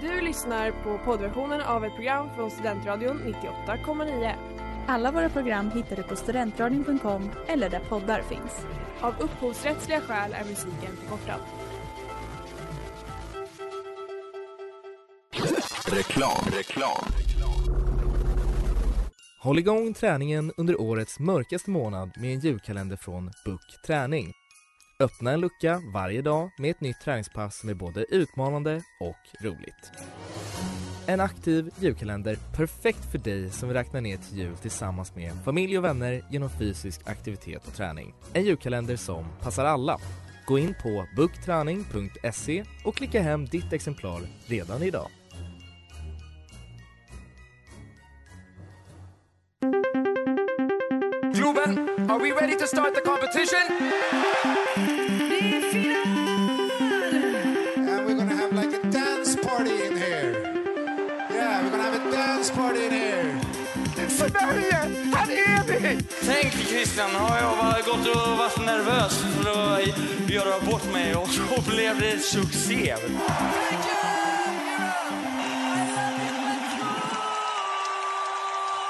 Du lyssnar på poddversionen av ett program från Studentradion 98,9. Alla våra program hittar du på studentradion.com eller där poddar finns. Av upphovsrättsliga skäl är musiken förkortad. Reklam, reklam. Håll igång träningen under årets mörkaste månad med en julkalender från Book Träning. Öppna en lucka varje dag med ett nytt träningspass som är både utmanande och roligt. En aktiv julkalender perfekt för dig som vill räkna ner till jul tillsammans med familj och vänner genom fysisk aktivitet och träning. En julkalender som passar alla. Gå in på bookträning.se och klicka hem ditt exemplar redan idag. Globen, are we ready to start the competition? And we're gonna have like a dance party in here. Yeah, we're gonna have a dance party in here. Sverige, här är vi! Tänk Christian, har jag bara gått och varit nervös för att göra bort mig och så blev det succé.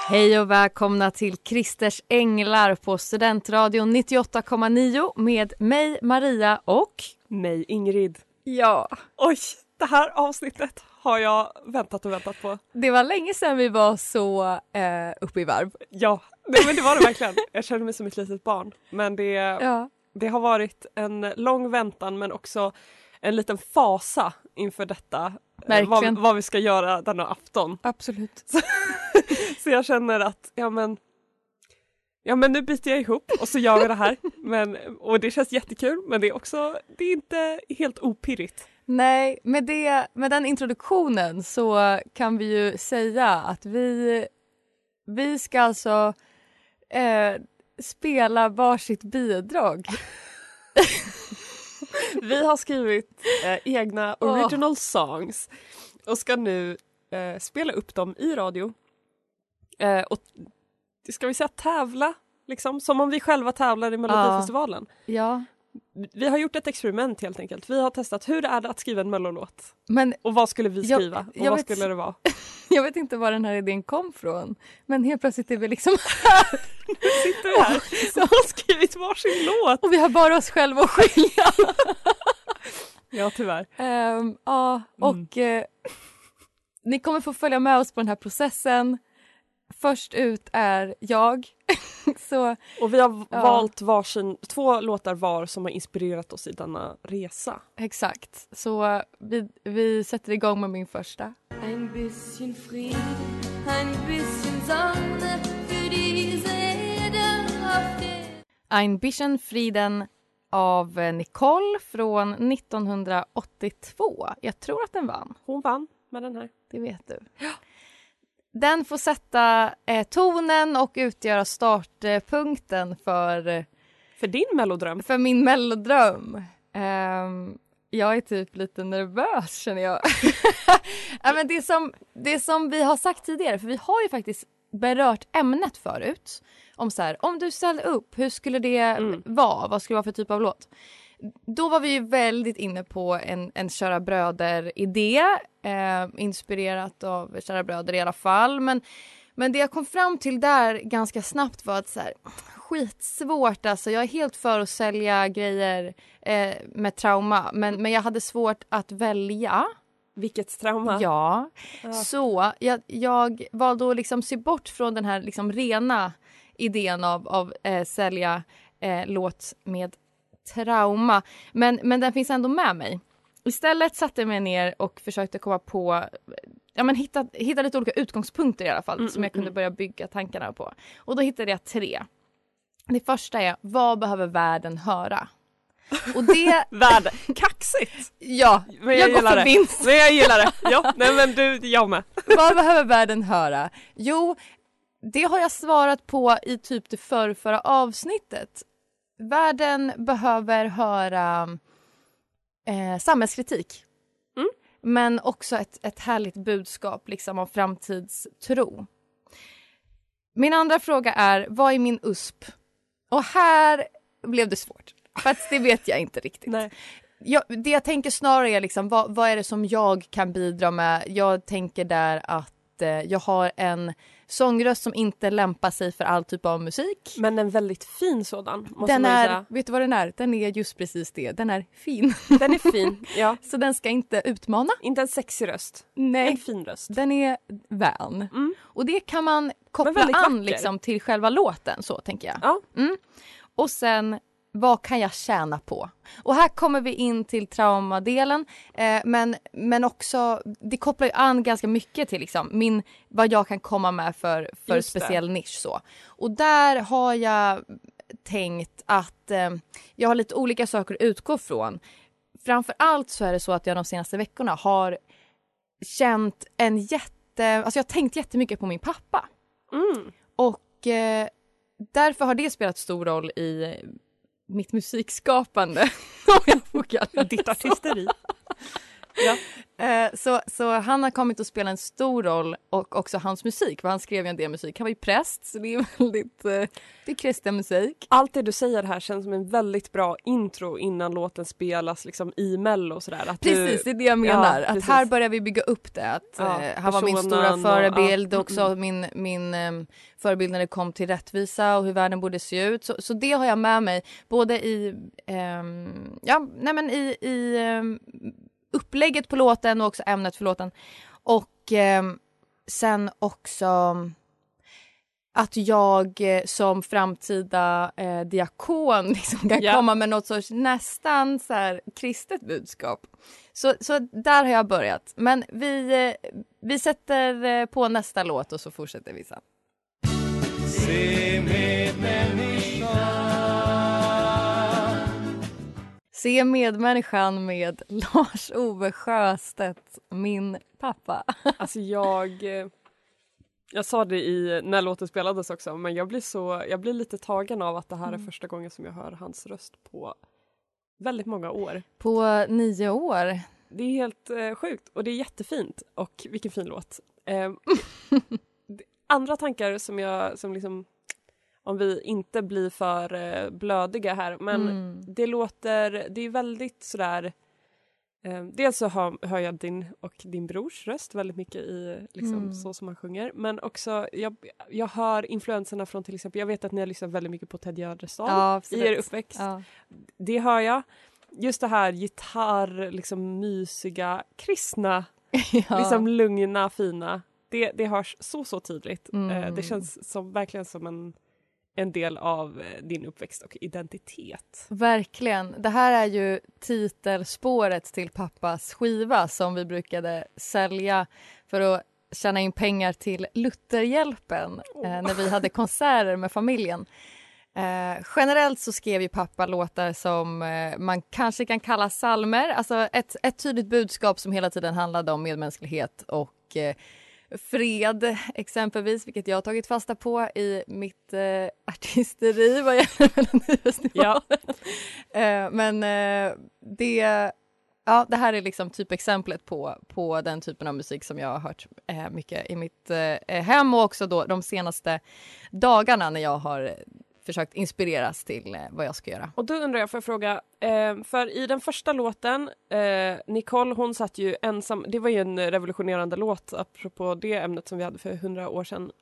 Hej och välkomna till Christers Änglar på Studentradion 98,9 med mig Maria och Mig Ingrid. ja, Oj, det här avsnittet har jag väntat och väntat på. det var länge sedan vi var så eh, uppe i varv. Ja, nej, men det var det verkligen. Jag känner mig som ett litet barn. Men det, Ja, det har varit en lång väntan men också en liten fasa inför detta. Verkligen. Vad, vad vi ska göra denna afton. absolut. Så jag känner att, ja men Ja men nu biter jag ihop och så gör vi det här. Men, och det känns jättekul men det är också, det är inte helt opirrigt. Nej, med, det, med den introduktionen så kan vi ju säga att vi, vi ska alltså eh, spela varsitt bidrag. Vi har skrivit eh, egna original songs och ska nu eh, spela upp dem i radio. Eh, och ska vi säga tävla, liksom, som om vi själva tävlar i Melodifestivalen. Ja, Vi har gjort ett experiment helt enkelt. Vi har testat hur är det att skriva en mellolåt men och vad skulle vi Jag- skriva och jag vad vet- skulle det vara? jag vet inte var den här idén kom från. Men helt plötsligt är vi liksom Sitter vi här och har skrivit varsin låt. och vi har bara oss själva att skylla. Ja tyvärr. Ehm, ja, och eh, ni kommer få följa med oss på den här processen. Först ut är jag. Så Och vi har Ja. valt varsin, två låtar var som har inspirerat oss i denna resa. exakt, så vi, vi sätter igång med min första. Ein bisschen Frieden, ein bisschen Sonne für diese Erde, Ein bisschen Frieden av eh, Nicole från 1982. Jag tror att den vann, Hon vann med den här. det vet du. Den får sätta eh, tonen och utgöra startpunkten för eh, För din mellodröm. för min mellodröm. Ehm, jag är typ lite nervös känner jag. ja, men det, som, det som vi har sagt tidigare, för vi har ju faktiskt berört ämnet förut. Om så här, om du ställde upp, hur skulle det Mm. vara? Vad skulle det vara för typ av låt? Då var vi ju väldigt inne på en, en Kära Bröder-idé. Eh, inspirerat av Kära Bröder i alla fall. Men, men det jag kom fram till där ganska snabbt var att så här, skitsvårt alltså. Jag är helt för att sälja grejer eh, med trauma. Men, men jag hade svårt att välja. Vilket trauma. Ja. Ja. Så jag, jag valde att liksom se bort från den här liksom rena idén av, av eh, sälja eh, låt med trauma. Men, men den finns ändå med mig. Istället satte jag mig ner och försökte komma på Ja men hitta, hitta lite olika utgångspunkter i alla fall Mm, som jag mm, kunde börja bygga tankarna på. Och då hittade jag tre. Det första är, vad behöver världen höra? Och det, Värld. Kaxigt! ja, Men jag, går gillar för det. vinst. Men jag gillar det. Ja, nej men du, jag med. Vad behöver världen höra? Jo, det har jag svarat på i typ det förrförra avsnittet. Världen behöver höra eh, samhällskritik. Mm. Men också ett, ett härligt budskap liksom, om framtidstro. Min andra fråga är, vad är min USP? Och här blev det svårt. För det vet jag inte riktigt. Jag, det jag tänker snarare är liksom, vad, vad är det som jag kan bidra med? Jag tänker där att eh, jag har en sångröst som inte lämpar sig för all typ av musik. Men en väldigt fin sådan. Måste Den man är, säga. vet du vad den är? Den är just precis det. Den är fin. Den är fin. Ja. Så den ska inte utmana. Inte en sexig röst. Nej. En fin röst. Den är vän. Mm. Och det kan man koppla an liksom, till själva låten så tänker jag. Ja. Mm. Och sen vad kan jag tjäna på? Och här kommer vi in till traumadelen eh, men, men också det kopplar ju an ganska mycket till liksom, min, vad jag kan komma med för, för Just det. speciell nisch. Så. Och där har jag tänkt att eh, jag har lite olika saker att utgå från. Framför allt så är det så att jag de senaste veckorna har känt en jätte... Alltså jag har tänkt jättemycket på min pappa. Mm. Och eh, därför har det spelat stor roll i mitt musikskapande. Om jag får kalla det Ditt artisteri. Eh, så, så han har kommit att spela en stor roll och också hans musik. För han skrev ju en del musik. Han var ju präst så det är väldigt eh, det är kristen musik. Allt det du säger här känns som en väldigt bra intro innan låten spelas liksom i mello och sådär. Att Precis, det du, är det jag menar. Ja, att precis. här börjar vi bygga upp det. Att, Ja, eh, han var min stora och- förebild, ja, också mm, min, min eh, förebild när det kom till rättvisa och hur världen borde se ut. Så, så det har jag med mig både i, ehm, ja, nej men i, i ehm, upplägget på låten och också ämnet för låten. Och ehm, sen också att jag eh, som framtida eh, diakon liksom kan Ja. komma med något sorts nästan så här kristet budskap. Så, så där har jag börjat. Men vi, eh, vi sätter eh, på nästa låt och så fortsätter vi sen. Se medmänniskan med Lars-Ove Sjöstedt, min pappa. Alltså jag... eh, Jag sa det i, när låten spelades också, men jag blir, så, jag blir lite tagen av att det här är första gången som jag hör hans röst på väldigt många år. På nio år. Det är helt eh, sjukt och det är jättefint och vilken fin låt. Eh, andra tankar som jag, som liksom, om vi inte blir för eh, blödiga här, men Mm. det låter, det är väldigt sådär Eh, dels så hör, hör jag din och din brors röst väldigt mycket i liksom, Mm. så som han sjunger. Men också, jag, jag hör influenserna från till exempel, jag vet att ni har lyssnat väldigt mycket på Ted Gärdestad Ja, i er uppväxt. Ja. Det hör jag. Just det här gitarr, liksom mysiga, kristna, Ja. liksom lugna, fina. Det, det hörs så, så tydligt. Mm. Eh, det känns som, verkligen som en, en del av eh, din uppväxt och identitet. Verkligen. Det här är ju titelspåret till pappas skiva som vi brukade sälja för att tjäna in pengar till Lutherhjälpen eh, när vi hade konserter med familjen. Eh, generellt så skrev ju pappa låtar som eh, man kanske kan kalla salmer. Alltså ett, ett tydligt budskap som hela tiden handlade om medmänsklighet och eh, fred exempelvis, vilket jag har tagit fasta på i mitt eh, artisteri vad gäller Melodifestivalen. eh, men eh, det, ja, det här är liksom typexemplet på, på den typen av musik som jag har hört eh, mycket i mitt eh, hem och också då de senaste dagarna när jag har försökt inspireras till eh, vad jag ska göra. Och då undrar jag, för fråga, eh, för i den första låten, eh, Nicole hon satt ju ensam, det var ju en revolutionerande låt apropå det ämnet som vi hade för hundra år sedan.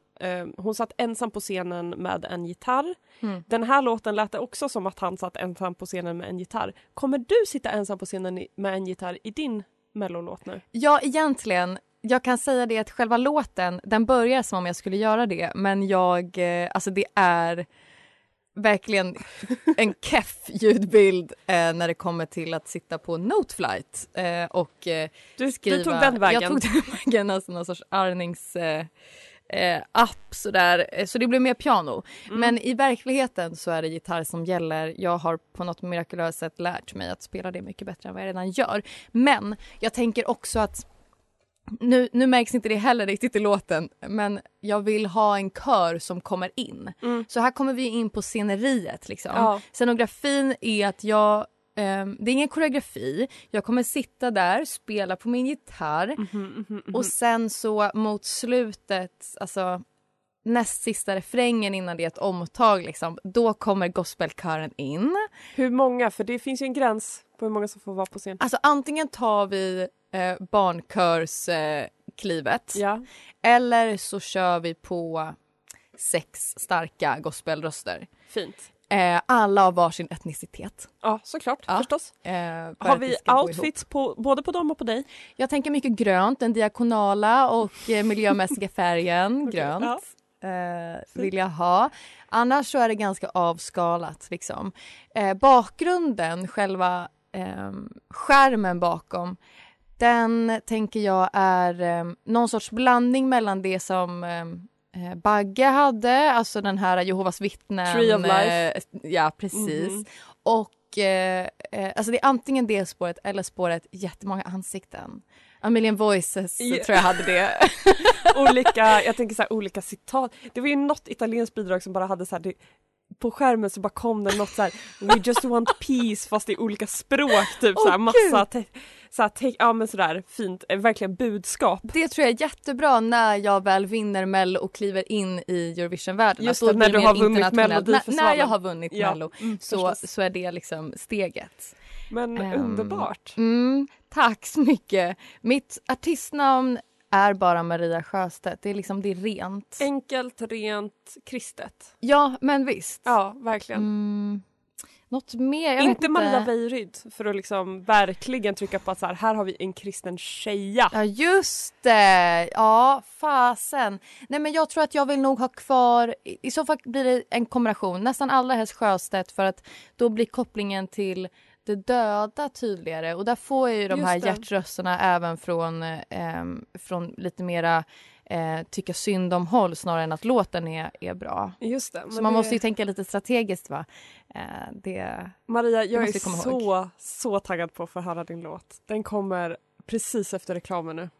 Hon satt ensam på scenen med en gitarr. Mm. Den här låten lät det också som att han satt ensam på scenen med en gitarr. Kommer du sitta ensam på scenen med en gitarr i din mellolåt nu? Ja, egentligen. Jag kan säga det att själva låten, den börjar som om jag skulle göra det, men jag, alltså det är verkligen en keff ljudbild eh, när det kommer till att sitta på Noteflight eh, och eh, Du, skriva. du tog den vägen. Jag tog den vägen, alltså någon sorts arnings... Eh, eh, app sådär, Eh, så det blev mer piano. Mm. Men i verkligheten så är det gitarr som gäller. Jag har på något mirakulöst sätt lärt mig att spela det mycket bättre än vad jag redan gör. Men jag tänker också att nu, nu märks inte det heller riktigt i låten, men jag vill ha en kör som kommer in. Mm. Så här kommer vi in på sceneriet. Liksom. Ja. Scenografin är att jag ehm, det är ingen koreografi. Jag kommer sitta där, spela på min gitarr Mhm, mhm, mhm. och sen så mot slutet, alltså näst sista refrängen innan det är ett omtag liksom, då kommer gospelkören in. Hur många? För det finns ju en gräns på hur många som får vara på scen. Alltså antingen tar vi eh, barnkörsklivet eh, Ja. eller så kör vi på sex starka gospelröster. Fint. Eh, alla av varsin etnicitet. Ja, såklart. Ja. Förstås. Eh, Har vi outfits på, både på dem och på dig? Jag tänker mycket grönt, den diakonala och eh, miljömässiga färgen Okej, grönt. ja. Eh, vill jag ha. Annars så är det ganska avskalat. Liksom. Eh, bakgrunden, själva eh, skärmen bakom den tänker jag är eh, någon sorts blandning mellan det som eh, eh, Bagge hade, alltså den här Jehovas vittnen. Tree of life. eh, ja, precis. Mhm. Och eh, eh, alltså det är antingen det spåret eller spåret jättemånga ansikten. A million voices Ja. tror jag hade det. olika, jag tänker så här, olika citat. Det var ju något italienskt bidrag som bara hade så här, det, på skärmen så bara kom det något så här We just want peace fast i olika språk typ så här, massa te, så här, te, ja men sådär fint, eh, verkligen budskap. Det tror jag är jättebra när jag väl vinner Mello och kliver in i Eurovision-världen. Just det, när du har vunnit. När, Melodifestivalen. när jag har vunnit Ja, Mello mm, så, förstås. så är det liksom steget. Men Ehm, underbart. Mm, tack så mycket. Mitt artistnamn är bara Maria Sjöstedt. Det är liksom det är rent. Enkelt, rent, kristet. Ja, men visst. Ja, verkligen. Mm, något mer? Jag inte Maria Beiryd för att liksom verkligen trycka på att så här, här har vi en kristen tjeja. Ja just det! Ja, fasen. Nej men jag tror att jag vill nog ha kvar, i i så fall blir det en kombination, nästan allra helst Sjöstedt för att då blir kopplingen till det döda tydligare och där får jag ju de Just här det. hjärtrösterna även från, eh, från lite mera eh, tycka synd om håll snarare än att låten är, är bra. Just det. Så man det- måste ju tänka lite strategiskt va. Eh, det, Maria, jag är så, så taggad på att få höra din låt. Den kommer precis efter reklamen nu.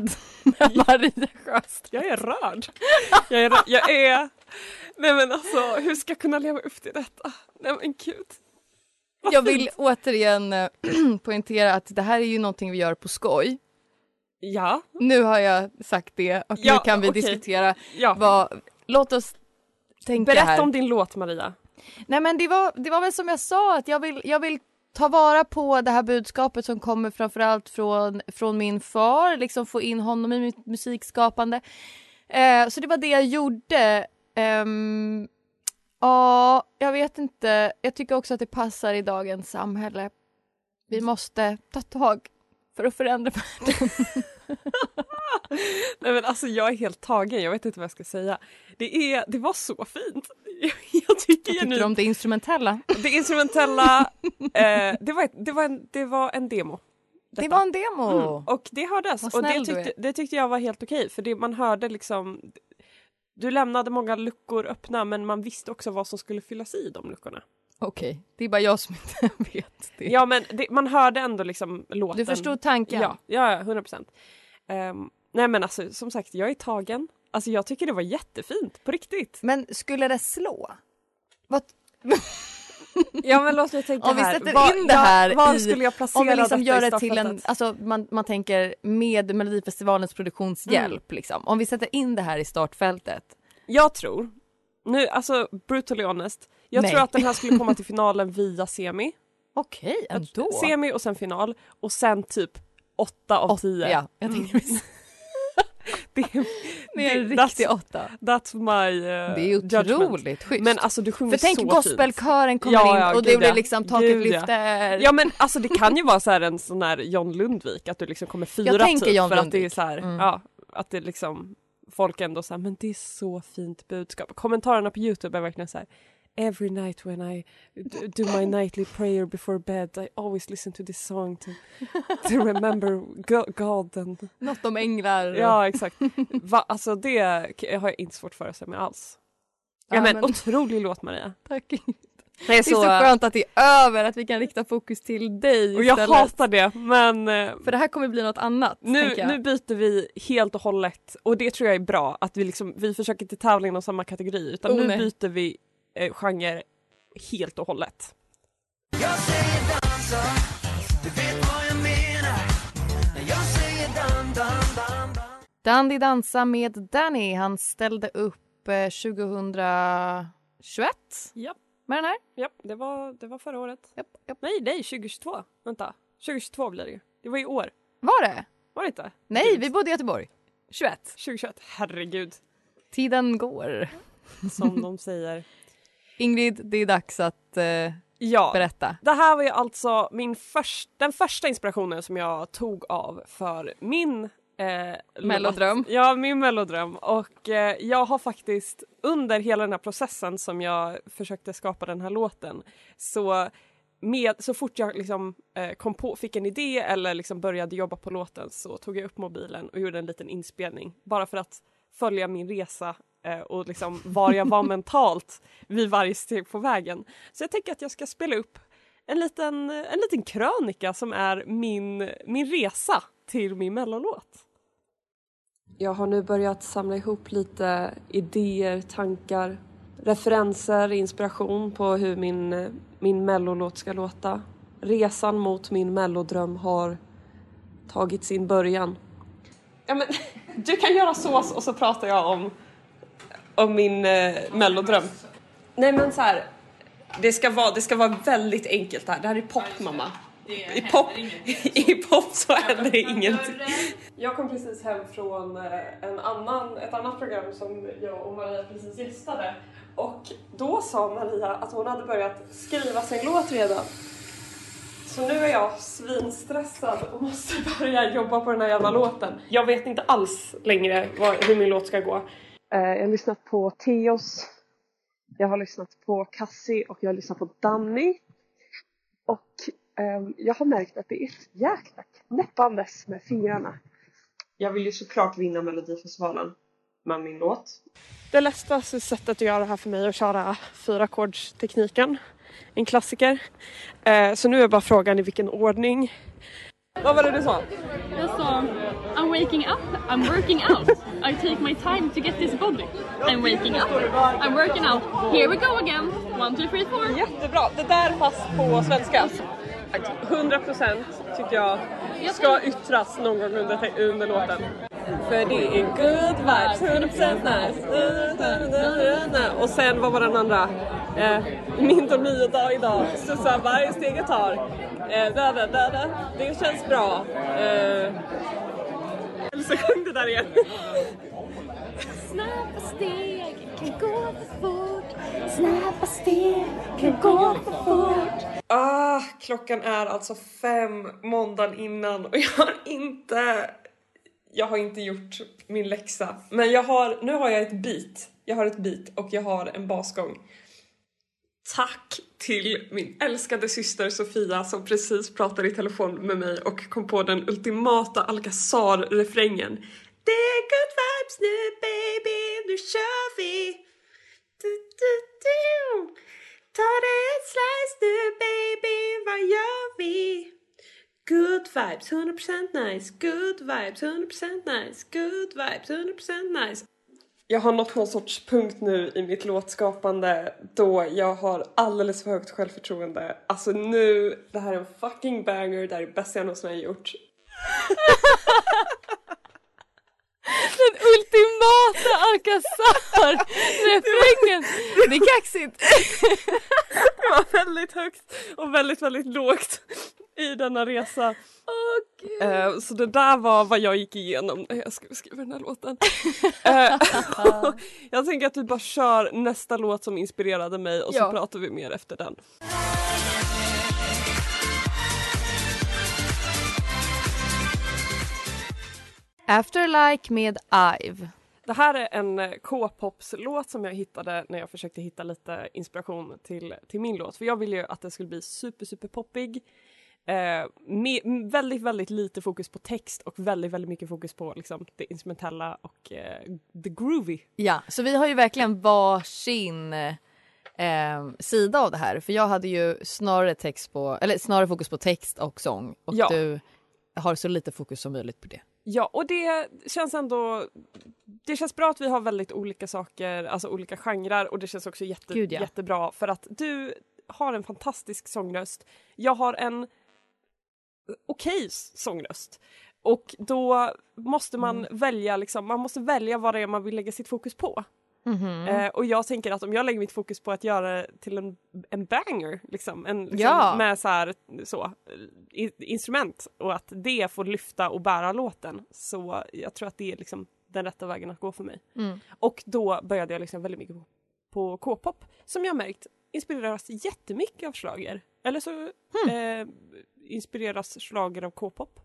Fred med Maria Sjöstedt. Jag är rörd. Jag är, rö- jag är Nej men alltså hur ska jag kunna leva upp till detta? Nej men gud. Vad Jag vill fint. återigen eh, poängtera att det här är ju någonting vi gör på skoj. Ja, Nu har jag sagt det och Ja, nu kan vi okej. diskutera ja. vad... Låt oss tänka Berätta här. om din låt Maria. Nej men det var, det var väl som jag sa att jag vill, jag vill ta vara på det här budskapet som kommer framförallt från, från min far, liksom få in honom i mitt musikskapande. Eh, så det var det jag gjorde. Ehm, Ja, jag vet inte. Jag tycker också att det passar i dagens samhälle. Vi måste ta tag för att förändra världen. Nej men alltså jag är helt tagen, jag vet inte vad jag ska säga. Det, är, det var så fint. Jag, tycker Vad tyckte du om det instrumentella? Det instrumentella, eh, det, var ett, det, var en, det var en demo. Det Detta. var en demo. Mm, och det hördes. Och det tyckte, det tyckte jag var helt okej för det, man hörde liksom du lämnade många luckor öppna men man visste också vad som skulle fyllas i de luckorna. Okej, det är bara jag som inte vet det. Ja men det, man hörde ändå liksom låten. Du förstod tanken? Ja, ja, ja 100 procent. Ehm, nej men alltså som sagt jag är tagen. Alltså jag tycker det var jättefint på riktigt. Men skulle det slå? Vad, Ja men låt mig tänka Om vi sätter Var- in det ja, här var i- skulle jag placera om vi liksom gör det till en, alltså man, man tänker med Melodifestivalens produktionshjälp liksom. Om vi sätter in det här i startfältet. Jag tror, nu alltså brutally honest, jag Nej. tror att den här skulle komma till finalen via semi. Okej, ändå. Semi och sen final och sen typ 8 av 10. Ja, jag tänkte precis. Det, Det är en riktig åtta. That's my uh, Det är judgment. otroligt schysst. Men alltså du sjunger För tänk så gospelkören kommer Ja, ja, in och det blir ja. liksom taket Gud, ja. lyfter. Ja men alltså det kan ju vara så här en sån där John Lundvik att du liksom kommer fyra Jag tänker typ John för att det är Lundvik. så här, Mm. ja att det liksom folk ändå säger men det är så fint budskap. Kommentarerna på Youtube är verkligen så här Every night when I do my nightly prayer before bed I always listen to this song to, to remember Go- God and Något om änglar. och- Ja exakt. Va, alltså det har jag inte svårt att föreställa mig alls. Ja, Ja, men, men- otrolig låt Maria. Tack. Det är Det är så skönt att det är över, att vi kan rikta fokus till dig Och jag istället. hatar det men eh, För det här kommer bli något annat. nu, nu byter vi helt och hållet och det tror jag är bra att vi liksom, vi försöker inte tävla inom samma kategori utan Oh, nu nej. byter vi eh, genre helt och hållet. Jag säger dansa, du vet vad jag menar När jag säger dan, dan, dan, dan Dandy dansa med Danny. Han ställde upp eh, 2021 Japp. med den här. Ja, det var, det var förra året. Japp, japp. Nej, nej, 2022. Vänta. 2022 blir det ju. Det var i år. Var det? Var det inte? Nej, Gud. vi bodde i Göteborg. 21. 2021. Herregud. Tiden går. Som de säger. Ingrid, det är dags att eh, Ja. berätta. Det här var ju alltså min först, den första inspirationen som jag tog av för min eh, Mellodröm. låt. Ja, min mellodröm. Och eh, jag har faktiskt under hela den här processen som jag försökte skapa den här låten så med, så fort jag liksom, eh, kom på, fick en idé eller liksom började jobba på låten så tog jag upp mobilen och gjorde en liten inspelning bara för att följa min resa Eh, och liksom var jag var mentalt vid varje steg på vägen. Så jag tänker att jag ska spela upp en liten, en liten krönika som är min, min resa till min mellolåt. Jag har nu börjat samla ihop lite idéer, tankar, referenser, inspiration på hur min, min mellolåt ska låta. Resan mot min mellodröm har tagit sin början. Ja, men, du kan göra sås och så pratar jag om, om min eh, mellodröm. Nej men så här, det ska, vara, det ska vara väldigt enkelt det här. Det här är pop mamma. I pop, I pop så händer det ingenting. Jag kom precis hem från eh, en annan, ett annat program som jag och Maria precis gästade. Och då sa Maria att hon hade börjat skriva sin låt redan. Så nu är jag svinstressad och måste börja jobba på den här jävla låten. Jag vet inte alls längre vad, hur min låt ska gå. Eh, jag har lyssnat på Teos. Jag har lyssnat på Cassie och jag har lyssnat på Danny. Och ehm, jag har märkt att det är ett jäkla knäppandes med fingrarna. Jag vill ju såklart vinna Melodifestivalen med min låt. Det lättaste sättet att göra det här för mig är att köra fyraackordstekniken. En klassiker. Eh, så nu är bara frågan i vilken ordning. Vad var det du sa? Jag sa waking up, I'm working out. I take my time to get this body. I'm waking up, I'm working out. Here we go again. One, two, three, four. Jättebra, det där fast på svenska. 100% tycker jag ska yttras någon gång under, under låten. För det är good vibes, 100% nice. Och sen, vad var den andra? Eh, min Dormio-dag idag, studsar varje steg jag tar. Eh, da, da, da, da. Det känns bra. Eh, Elsa sjöng det där igen. Snabba steg kan gå för fort. Snabba steg kan gå för fort. Ah, klockan är alltså fem måndagen innan och jag har inte jag har inte gjort min läxa. Men jag har, nu har jag ett beat. Jag har ett beat och jag har en basgång. Tack till min älskade syster Sofia som precis pratade i telefon med mig och kom på den ultimata Alcazar-refrängen. Det är good vibes nu baby, nu kör vi! Du, du, du. Ta det ett slice nu baby, vad gör vi? Good vibes, 100% nice. Good vibes, 100% nice. Good vibes, 100% nice. Jag har nått någon sorts punkt nu i mitt låtskapande då jag har alldeles för högt självförtroende. Alltså nu, det här är en fucking banger, det här är det bästa jag någonsin har gjort. Den ultimata Alcazar-refrängen. Det är kaxigt. Det var väldigt högt och väldigt, väldigt lågt i denna resa. Eh, så det där var vad jag gick igenom när jag skulle skriva den här låten. Eh, jag tänker att vi bara kör nästa låt som inspirerade mig och så Ja. pratar vi mer efter den. Afterlike med Ive. Det här är en eh, K-popslåt som jag hittade när jag försökte hitta lite inspiration till, till min låt. För jag ville ju att den skulle bli super, super poppig. Eh, med, väldigt, väldigt lite fokus på text och väldigt, väldigt mycket fokus på liksom, det instrumentella och eh, the groovy. Ja, så vi har ju verkligen varsin eh, sida av det här. För jag hade ju snarare text på, eller snarare fokus på text och sång. Och Ja. du har så lite fokus som möjligt på det. Ja, och det känns ändå... Det känns bra att vi har väldigt olika saker, alltså olika genrer och det känns också jätte, Gud, ja. jättebra för att du har en fantastisk sångröst. Jag har en okej sångröst. Och då måste man Mm. välja liksom, man måste välja vad det är man vill lägga sitt fokus på. Mhm. Eh, och jag tänker att om jag lägger mitt fokus på att göra det till en, en banger, liksom, en, liksom, Ja. med så här, så, i, instrument och att det får lyfta och bära låten. Så jag tror att det är liksom den rätta vägen att gå för mig. Mm. Och då började jag liksom väldigt mycket på, på K-pop som jag märkt inspireras jättemycket av schlager. Eller så Hmm. eh, inspireras schlager av K-pop.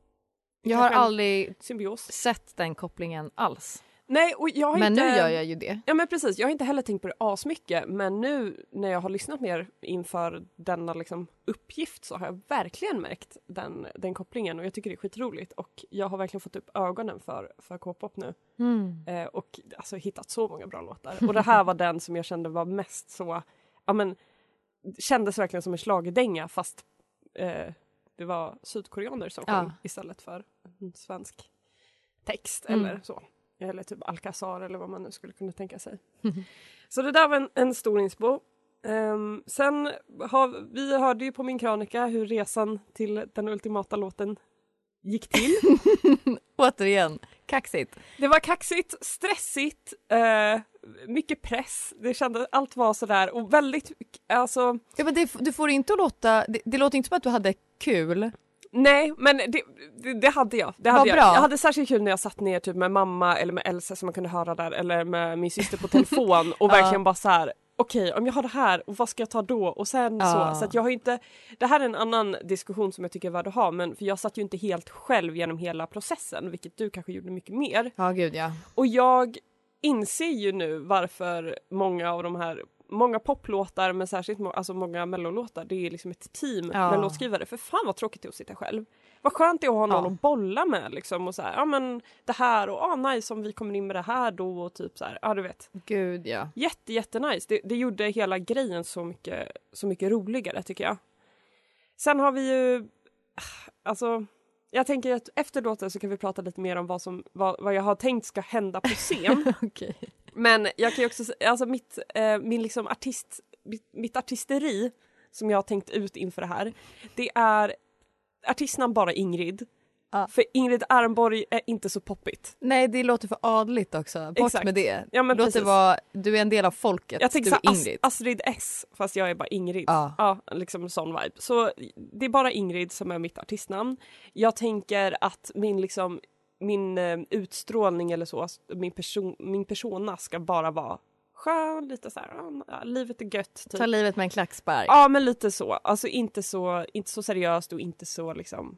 Jag har aldrig sett den kopplingen alls. Nej, och jag har Men inte... nu gör jag ju det. Ja men precis, jag har inte heller tänkt på det asmycket men nu när jag har lyssnat mer inför denna liksom uppgift så har jag verkligen märkt den, den kopplingen och jag tycker det är skitroligt och jag har verkligen fått upp ögonen för, för K-pop nu Mm. eh, och alltså hittat så många bra låtar och det här var den som jag kände var mest så, ja men kändes verkligen som en schlagerdänga fast eh, det var sydkoreaner som Ja. sjöng istället för en svensk text Mm. eller så. Eller typ Alcazar eller vad man nu skulle kunna tänka sig. Så det där var en, en stor inspo. Ehm, sen har vi hörde ju på min krönika hur resan till den ultimata låten gick till. Återigen, kaxigt. Det var kaxigt, stressigt, eh, mycket press. Det kändes, allt var sådär och väldigt, alltså Ja, men det, du får inte låta, det, det låter inte som att du hade kul. Nej, men det, det, det hade jag. Det hade jag. jag hade särskilt kul när jag satt ner typ med mamma eller med Elsa som man kunde höra där eller med min syster på telefon och verkligen bara så här. okej om jag har det här och vad ska jag ta då och sen Ja. så. Så att jag har inte, det här är en annan diskussion som jag tycker är värd att ha men för jag satt ju inte helt själv genom hela processen vilket du kanske gjorde mycket mer. Ja, gud ja. Och jag inser ju nu varför många av de här Många poplåtar men särskilt må- alltså många mellolåtar det är liksom ett team Ja. med låtskrivare. För fan vad tråkigt det är att sitta själv. Vad skönt det är att ha någon Ja. att bolla med liksom och så här, ja men det här och ah nice om vi kommer in med det här då och typ så här, ja du vet. Gud ja. Jätte jättenice. Det, det gjorde hela grejen så mycket, så mycket roligare tycker jag. Sen har vi ju, alltså jag tänker att efter låten så kan vi prata lite mer om vad, som, vad, vad jag har tänkt ska hända på scen. Okej. Men jag kan ju också alltså mitt, eh, min liksom artist, mitt, mitt artisteri som jag har tänkt ut inför det här, det är artistnamn bara Ingrid. Ja. För Ingrid Arnborg är inte så poppigt. Nej det låter för adligt också. Bort Exakt. med det. Ja, men Låt det vara, du är en del av folket. Jag tänkte du här, As- Ingrid. Astrid S fast jag är bara Ingrid. Ja. Ja, liksom sån vibe. Så det är bara Ingrid som är mitt artistnamn. Jag tänker att min liksom min eh, utstrålning eller så, min, person, min persona ska bara vara skön, lite så här, ja, livet är gött. Typ. Ta livet med en klackspark. Ja men lite så, alltså inte så, inte så seriöst och inte så liksom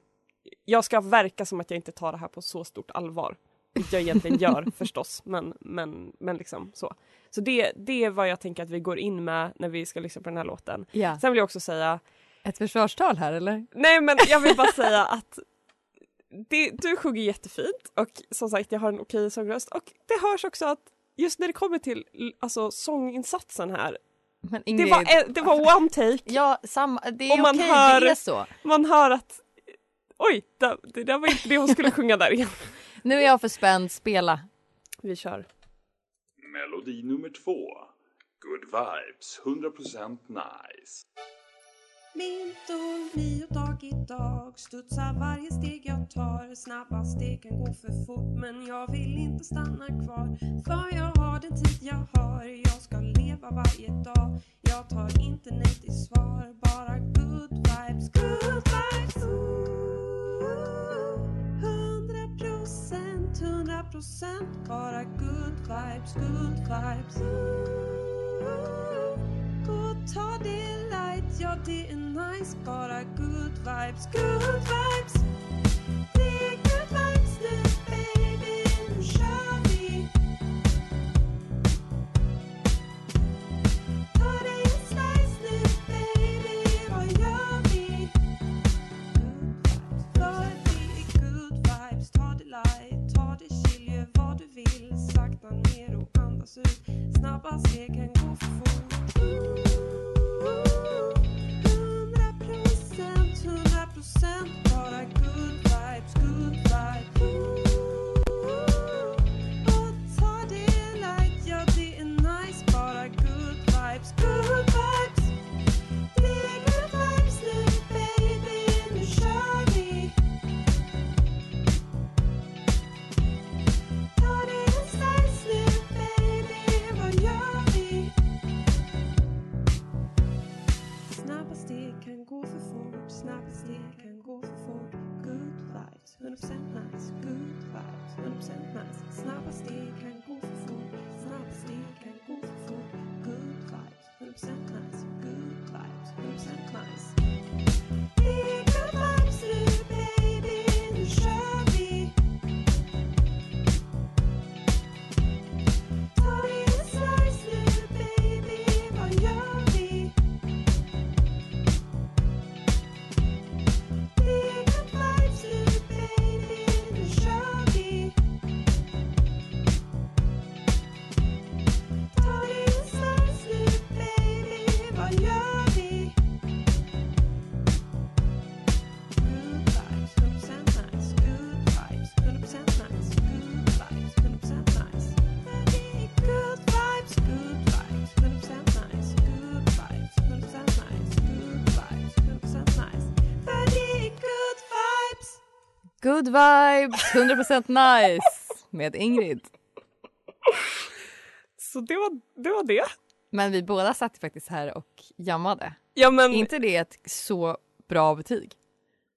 Jag ska verka som att jag inte tar det här på så stort allvar. Vilket jag egentligen gör förstås men, men, men liksom så. Så det, det är vad jag tänker att vi går in med när vi ska lyssna på den här låten. Ja. Sen vill jag också säga, Ett försvarstal här eller? nej men jag vill bara säga att det, du sjunger jättefint och som sagt jag har en okej sångröst och det hörs också att just när det kommer till alltså, sånginsatsen här, Men det Ingrid. var, det var one take Ja, samma, det är man okej, hör- det är så. man hör att oj, det, det där var inte det hon skulle sjunga där igen. Nu är jag för spänd, spela. Vi kör. Melodi nummer två. Good vibes, 100% nice. Mint och dag i dag. Studsar varje steg jag tar. Snabba steg kan gå för fort Men jag vill inte stanna kvar. För jag har den tid jag har. Jag ska leva varje dag. Jag tar inte nej till svar. Bara good vibes, good vibes. Hundra procent, hundra procent. Bara good vibes, good vibes. Och ta det ja det är nice Bara good vibes, good vibes. Good vibes, 100% nice med Ingrid. Så det var det. Var det. Men vi båda satt faktiskt här och jammade. Ja men inte det ett så bra betyg?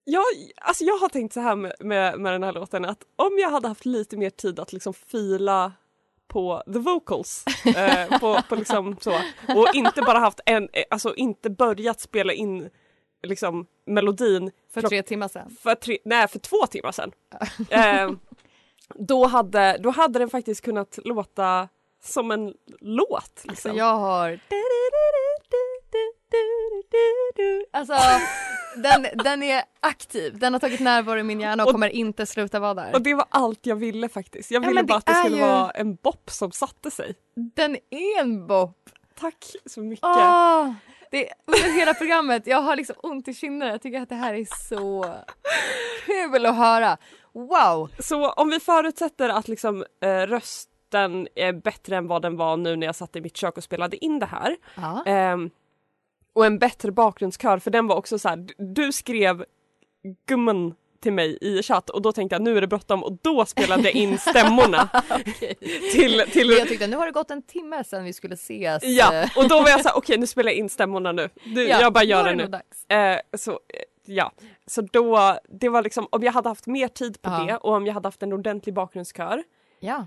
jag, alltså jag har tänkt så här med, med, med den här låten att om jag hade haft lite mer tid att liksom fila på the vocals eh, på, på liksom så och inte bara haft en, eh, alltså inte börjat spela in liksom melodin För klock- tre timmar sedan. för, tre, nej, för två timmar sedan. eh, då, hade, då hade den faktiskt kunnat låta som en låt. Liksom. Alltså jag har... Alltså den, den är aktiv, den har tagit närvaro i min hjärna och, Och- kommer inte sluta vara där. Och det var allt jag ville faktiskt. Jag Ja, ville men bara att det skulle ju- vara en bopp som satte sig. Den är en bop! Tack så mycket. Åh, det, under hela programmet, jag har liksom ont i kinderna. Jag tycker att det här är så kul att höra. Wow! Så om vi förutsätter att liksom eh, rösten är bättre än vad den var nu när jag satt i mitt kök och spelade in det här. Ja. Ehm, och en bättre bakgrundskör för den var också så här, du skrev gumman till mig i chatt och då tänkte jag nu är det bråttom och då spelade jag in stämmorna till, till jag tyckte nu har det gått en timme sedan vi skulle ses. Ja, och då var jag så här, okej nu spelar jag in stämmorna nu. Du, Ja, jag bara gör det det nu. Eh, så, eh, ja. så då, det var liksom, om jag hade haft mer tid på Ja. det och om jag hade haft en ordentlig bakgrundskör Ja.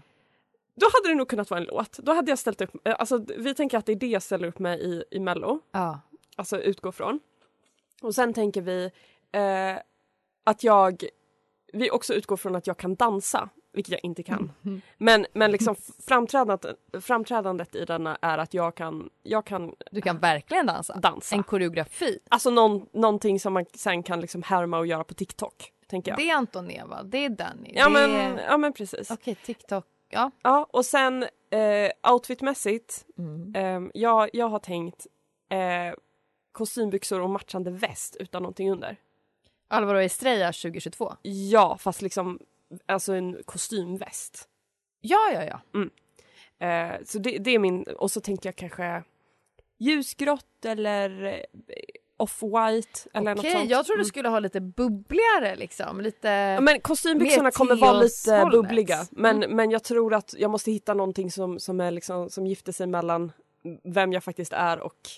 då hade det nog kunnat vara en låt. Då hade jag ställt upp, eh, alltså vi tänker att det är det jag ställer upp med i, i mello, ja. alltså utgå från. Och sen tänker vi eh, att jag, vi också utgår från att jag kan dansa, vilket jag inte kan. Mm. Men, men liksom framträdandet, framträdandet i denna är att jag kan, jag kan Du kan verkligen dansa. dansa. En koreografi. Alltså någon, någonting som man sen kan liksom härma och göra på TikTok, tänker jag. Det är Anton Eva, det är Danny. ja, det men, ja men precis. Okej, TikTok. Ja. Ja, och sen eh, outfitmässigt, Mm. eh, jag, jag har tänkt eh, kostymbyxor och matchande väst utan någonting under. Alvaro Estrella 2022. Ja, fast liksom alltså en kostymväst. Ja, ja, ja. Eh, så det, det är min, och så tänker jag kanske ljusgrått eller eh, off-white eller något Okej, sånt. jag trodde du Mm. skulle ha lite bubbligare liksom. Lite... Ja, Men kostymbyxorna Mer kommer vara lite bubbliga men, Mm. men jag tror att jag måste hitta någonting som, som, är liksom, som gifter sig mellan vem jag faktiskt är och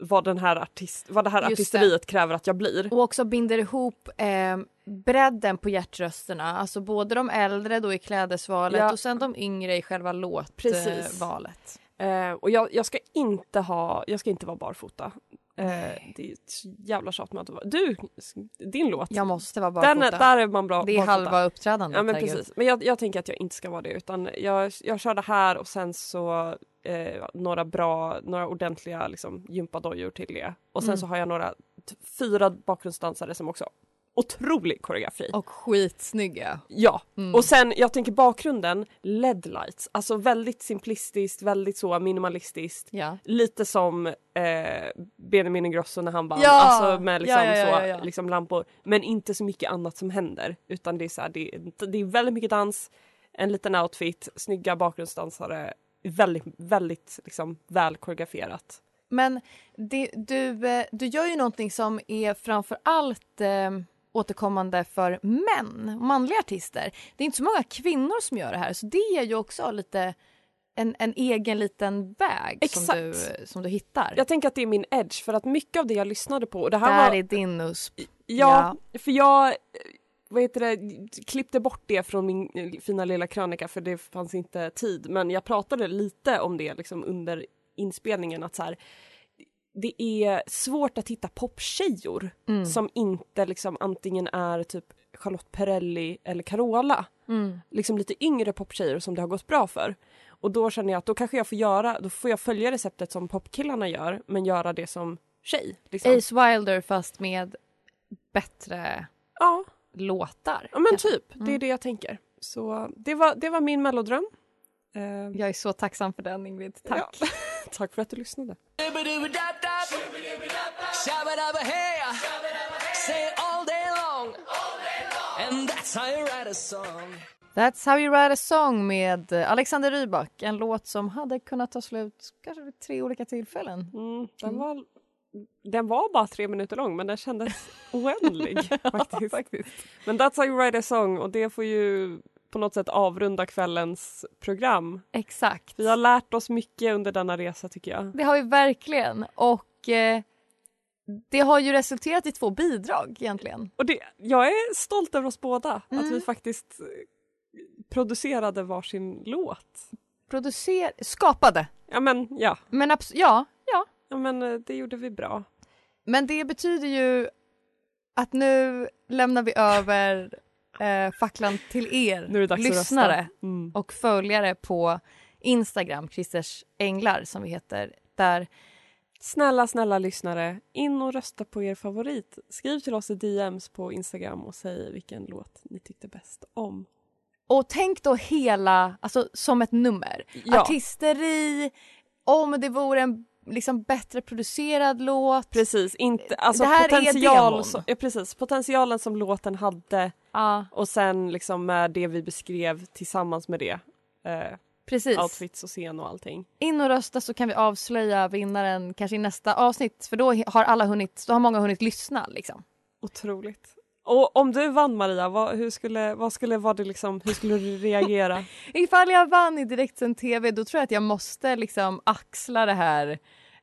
vad, den här artist, vad det här Just artisteriet kräver att jag blir. Och också binder ihop eh, bredden på hjärtrösterna. Alltså både de äldre då i klädesvalet Ja. och sen de yngre i själva låtvalet. Eh, och jag, jag ska inte ha, jag ska inte vara barfota. Eh, det är ett jävla tjat med att vara. Du, din låt. Jag måste vara barfota. den, är- där är man bra det är barfota. halva uppträdandet. Ja men precis. Men jag, jag tänker att jag inte ska vara det utan jag, jag kör det här och sen så eh, några bra, några ordentliga liksom, gympadojor till det. Och sen Mm. så har jag några, fyra bakgrundsdansare som också otrolig koreografi. Och skitsnygga. Ja, Mm. och sen jag tänker bakgrunden, LED lights, alltså väldigt simplistiskt, väldigt så minimalistiskt. Ja. Lite som eh, Benjamin Ingrosso när han vann, Ja! alltså med liksom, Ja, så. Liksom lampor. Men inte så mycket annat som händer utan det är, så här, det, det är väldigt mycket dans, en liten outfit, snygga bakgrundsdansare, väldigt, väldigt liksom, väl koreograferat. Men det, du, eh, du gör ju någonting som är framför allt eh, återkommande för män, manliga artister. Det är inte så många kvinnor som gör det här så det är ju också lite en, en egen liten väg som du, som du hittar. Jag tänker att det är min edge för att mycket av det jag lyssnade på, det Där här var är din USP. Ja, för jag vad heter det, klippte bort det från min eh, fina lilla krönika för det fanns inte tid. Men jag pratade lite om det liksom under inspelningen att så här, det är svårt att hitta poptjejor Mm. som inte liksom antingen är typ Charlotte Perrelli eller Carola. Mm. Liksom lite yngre poptjejer som det har gått bra för. Och då känner jag att då kanske jag får göra, då får jag följa receptet som popkillarna gör men göra det som tjej. Liksom. Ace Wilder fast med bättre Ja. låtar. Ja men typ, det är Mm. det jag tänker. Så det var, det var min mellodröm. Jag är så tacksam för den Ingrid. Tack. Ja. Tack för att du lyssnade. Say it all day long. And that's how you write a song. That's how you write a song med Alexander Rybak. En låt som hade kunnat ta slut kanske vid tre olika tillfällen. Mm, den, var, den var bara tre minuter lång men den kändes oändlig faktiskt. Men That's how you write a song och det får ju på något sätt avrunda kvällens program. Exakt. Vi har lärt oss mycket under denna resa tycker jag. Det har vi verkligen. Och eh, det har ju resulterat i två bidrag egentligen. Och det, jag är stolt över oss båda, att Mm. vi faktiskt eh, producerade varsin låt. Producer... Skapade. Ja men ja, Men abs- ja, ja. ja men eh, det gjorde vi bra. Men det betyder ju att nu lämnar vi över eh, facklan till er att lyssnare. Mm. och följare på Instagram, Christers Änglar som vi heter. Där Snälla, snälla lyssnare, in och rösta på er favorit. Skriv till oss i DMs på Instagram och säg vilken låt ni tyckte bäst om. Och tänk då hela, alltså som ett nummer. Ja. Artisteri, om det vore en liksom bättre producerad låt. Precis, inte, alltså Det här är potential, demon. så, ja, precis, potentialen som låten hade Ja, och sen liksom med det vi beskrev tillsammans med det. Eh, precis. outfits och scen och allting. In och rösta så kan vi avslöja vinnaren kanske i nästa avsnitt för då har alla hunnit, då har många hunnit lyssna liksom. Otroligt. Och om du vann Maria, vad, hur skulle, vad skulle vara det liksom, hur skulle du reagera? Ifall jag vann i direktsänd tv då tror jag att jag måste liksom axla det här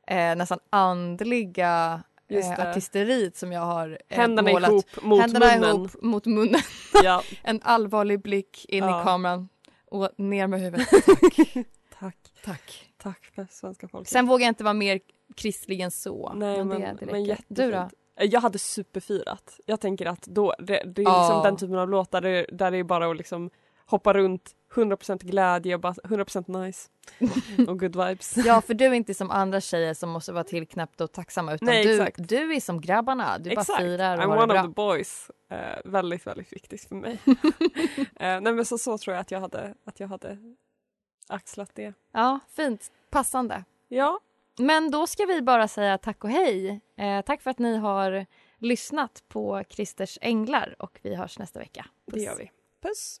eh, nästan andliga Just eh, artisteriet som jag har eh, Händerna målat. ihop mot Händerna munnen. ihop mot munnen. Ja, En allvarlig blick in Ja. i kameran och ner med huvudet. tack. Tack. Tack för svenska folket. Sen vågar jag inte vara mer kristlig än så. Nej men, det, det men jättefint. Du då? Jag hade superfirat. Jag tänker att då, det, det är liksom Ja. den typen av låtar där, där det är bara att liksom hoppa runt 100% glädje och bara 100% nice. och good vibes. Ja, för du är inte som andra tjejer som måste vara tillknäppta och tacksamma utan Nej, du, du är som grabbarna. Du Exakt. bara firar och I'm har det one bra. of the boys. Eh, väldigt, väldigt viktigt för mig. Eh, nej men så, så tror jag att jag hade, att jag hade axlat det. Ja, fint. Passande. Ja, Men då ska vi bara säga tack och hej. Eh, tack för att ni har lyssnat på Christers Änglar och vi hörs nästa vecka. det gör vi. Puss!